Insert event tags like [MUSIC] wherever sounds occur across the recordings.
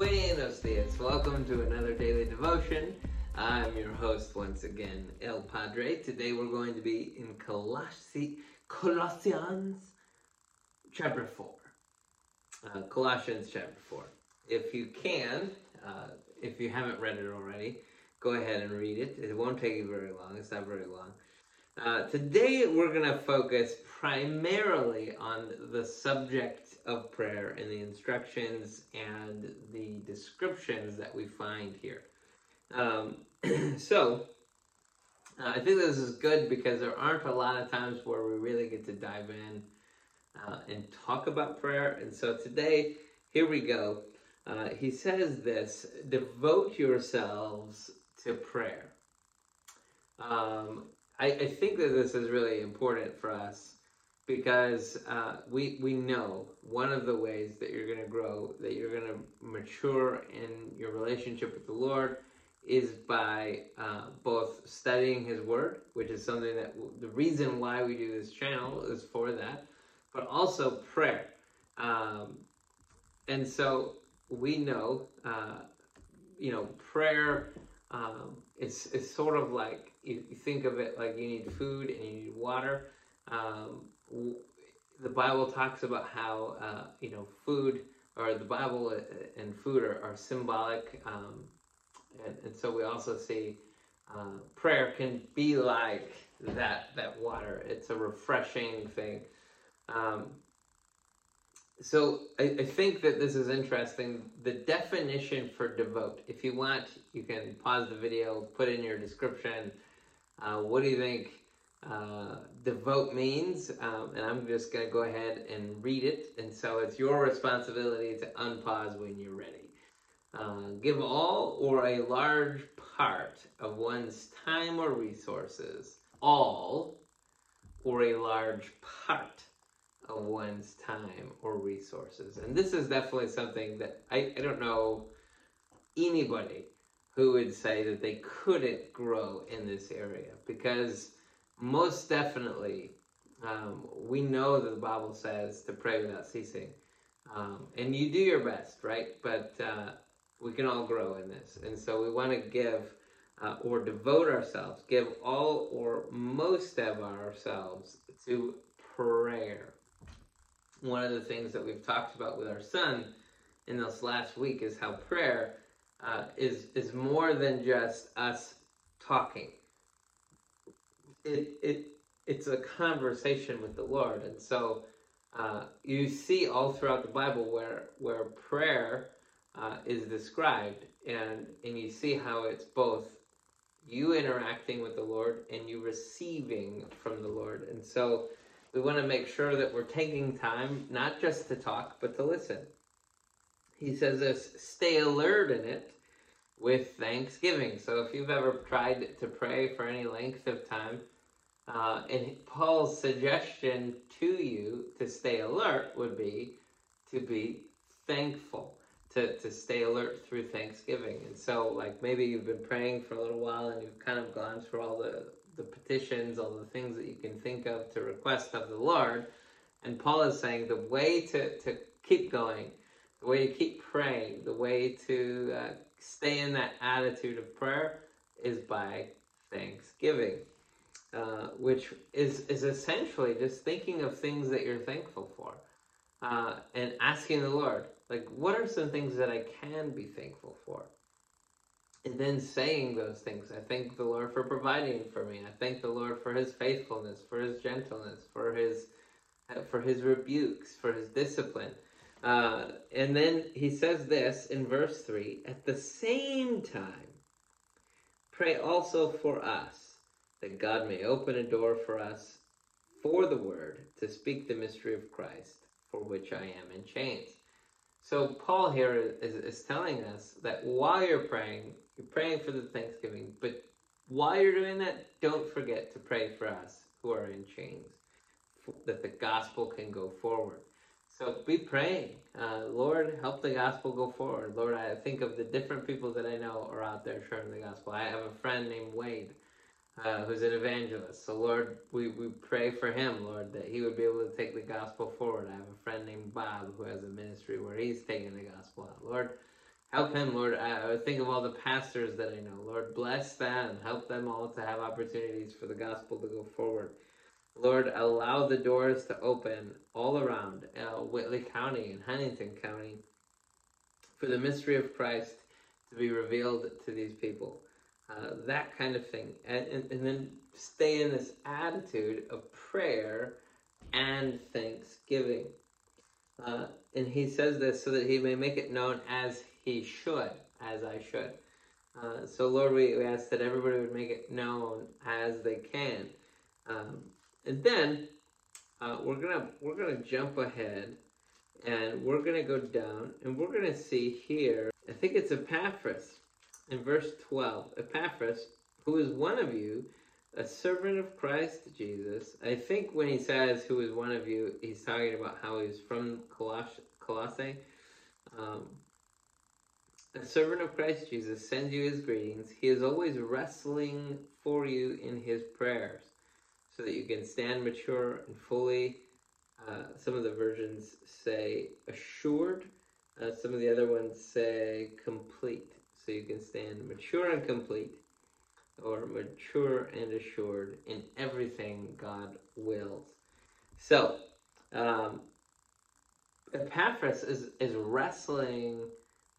Buenos dias. Welcome to another daily devotion. I'm your host once again, El Padre. Today we're going to be in Colossi- Colossians chapter 4. Uh, Colossians chapter 4. If you can, uh, if you haven't read it already, go ahead and read it. It won't take you very long, it's not very long. Uh, today we're going to focus primarily on the subject of prayer and the instructions and the descriptions that we find here. Um, [CLEARS THROAT] so, uh, I think this is good because there aren't a lot of times where we really get to dive in uh, and talk about prayer. And so today, here we go. Uh, he says this devote yourselves to prayer. Um, I, I, think that this is really important for us because uh, we, we know one of the ways that you're going to grow, that you're going to mature in your relationship with the Lord is by uh, both studying His Word, which is something that w- the reason why we do this channel is for that, but also prayer. Um, and so we know, uh, you know, prayer um, is, is sort of like you, you, think of it like you need food and you need water. Um, the Bible talks about how, uh, you know, food or the Bible and food are, are symbolic. Um, and, and so we also see uh, prayer can be like that that water. It's a refreshing thing. Um, so I, I, think that this is interesting. The definition for devote. If you want, you can pause the video, put in your description. Uh, what do you think uh, devote means? Um, and I'm just going to go ahead and read it. And so it's your responsibility to unpause when you're ready. Uh, give all or a large part of one's time or resources, all or a large part of one's time or resources. And this is definitely something that I, I don't know anybody who would say that they couldn't grow in this area because most definitely um, we know that the Bible says to pray without ceasing. Um, and you do your best, right? But uh, we can all grow in this. And so we want to give uh, or devote ourselves, give all or most of ourselves to prayer. One of the things that we've talked about with our son in this last week is how prayer uh, is is more than just us talking. It it it's a conversation with the Lord, and so uh, you see all throughout the Bible where where prayer uh, is described, and and you see how it's both you interacting with the Lord and you receiving from the Lord, and so we want to make sure that we're taking time not just to talk but to listen. He says this: stay alert in it with thanksgiving. So if you've ever tried to pray for any length of time. Uh, and Paul's suggestion to you to stay alert would be to be thankful to, to stay alert through Thanksgiving. And so, like, maybe you've been praying for a little while and you've kind of gone through all the, the petitions, all the things that you can think of to request of the Lord. And Paul is saying the way to, to keep going, the way to keep praying, the way to uh, stay in that attitude of prayer is by thanksgiving. Uh, which is, is essentially just thinking of things that you're thankful for uh, and asking the Lord, like, what are some things that I can be thankful for? And then saying those things. I thank the Lord for providing for me. I thank the Lord for his faithfulness, for his gentleness, for his for his rebukes, for his discipline. Uh, and then he says this in verse 3 At the same time, pray also for us, that God may open a door for us for the word to speak the mystery of Christ, for which I am in chains. So Paul here is, is telling us that while you're praying, you're praying for the Thanksgiving, but while you're doing that, don't forget to pray for us who are in chains, that the gospel can go forward. So be praying. Uh, Lord, help the gospel go forward. Lord, I think of the different people that I know are out there sharing the gospel. I have a friend named Wade uh, who's an evangelist. So, Lord, we, we pray for him, Lord, that he would be able to take the gospel forward. I have a friend named Bob who has a ministry where he's taking the gospel out. Lord, Help him, Lord. I, I think of all the pastors that I know. Lord, bless them. Help them all to have opportunities for the gospel to go forward. Lord, allow the doors to open all around uh, Whitley County and Huntington County for the mystery of Christ to be revealed to these people. Uh, that kind of thing. And, and, and then stay in this attitude of prayer and thanksgiving. Uh, and he says this so that he may make it known as he should, as I should. Uh, so, Lord, we, we ask that everybody would make it known as they can. Um, and then uh, we're gonna we're gonna jump ahead, and we're gonna go down, and we're gonna see here. I think it's Epaphras in verse twelve. Epaphras, who is one of you, a servant of Christ Jesus. I think when he says who is one of you, he's talking about how he's from Coloss- Colossae. Um, a servant of Christ Jesus sends you his greetings. He is always wrestling for you in his prayers so that you can stand mature and fully. Uh, some of the versions say assured. Uh, some of the other ones say complete. You can stand mature and complete, or mature and assured in everything God wills. So, um, Epaphras is, is wrestling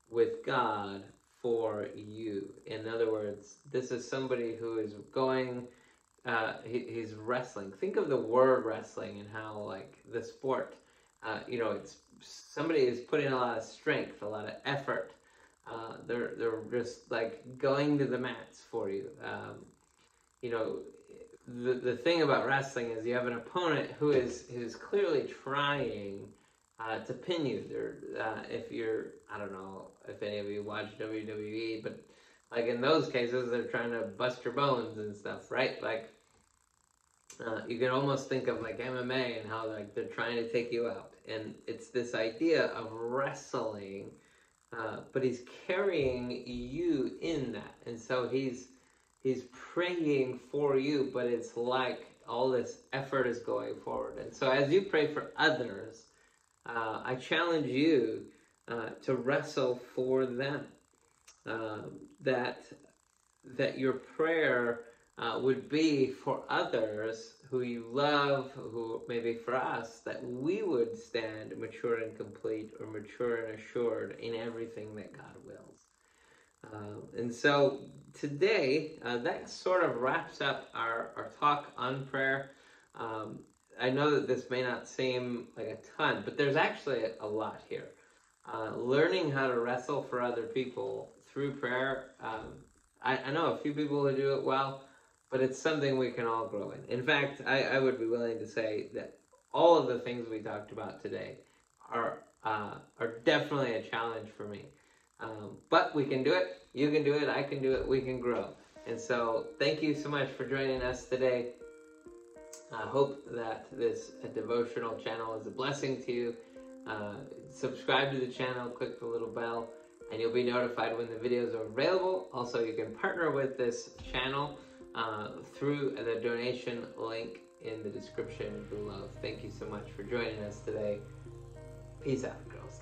with God for you. In other words, this is somebody who is going uh, he, he's wrestling. Think of the word wrestling and how like the sport, uh, you know, it's somebody is putting a lot of strength, a lot of effort. Uh, they're they're just like going to the mats for you. Um, you know, the the thing about wrestling is you have an opponent who is who's clearly trying uh, to pin you. They're, uh, if you're, I don't know if any of you watch WWE, but like in those cases, they're trying to bust your bones and stuff, right? Like, uh, you can almost think of like MMA and how like they're trying to take you out, and it's this idea of wrestling, uh, but he's carrying you in that, and so he's he's praying for you, but it's like all this effort is going forward, and so as you pray for others, uh, I challenge you uh, to wrestle for them um, that that your prayer uh, would be for others who you love, who maybe for us, that we would stand mature and complete or mature and assured in everything that God wills. Um, and so today, uh, that sort of wraps up our, our talk on prayer. Um, I know that this may not seem like a ton, but there's actually a lot here. Uh, learning how to wrestle for other people through prayer. Um, I, I, know a few people who do it well, but it's something we can all grow in. In fact, I, I would be willing to say that all of the things we talked about today are uh, are definitely a challenge for me. Um, but we can do it. You can do it. I can do it. We can grow. And so, thank you so much for joining us today. I hope that this devotional channel is a blessing to you. Uh, subscribe to the channel, click the little bell and you'll be notified when the videos are available. Also, you can partner with this channel uh, through the donation link in the description below. Thank you so much for joining us today. Peace out, Girl Scouts.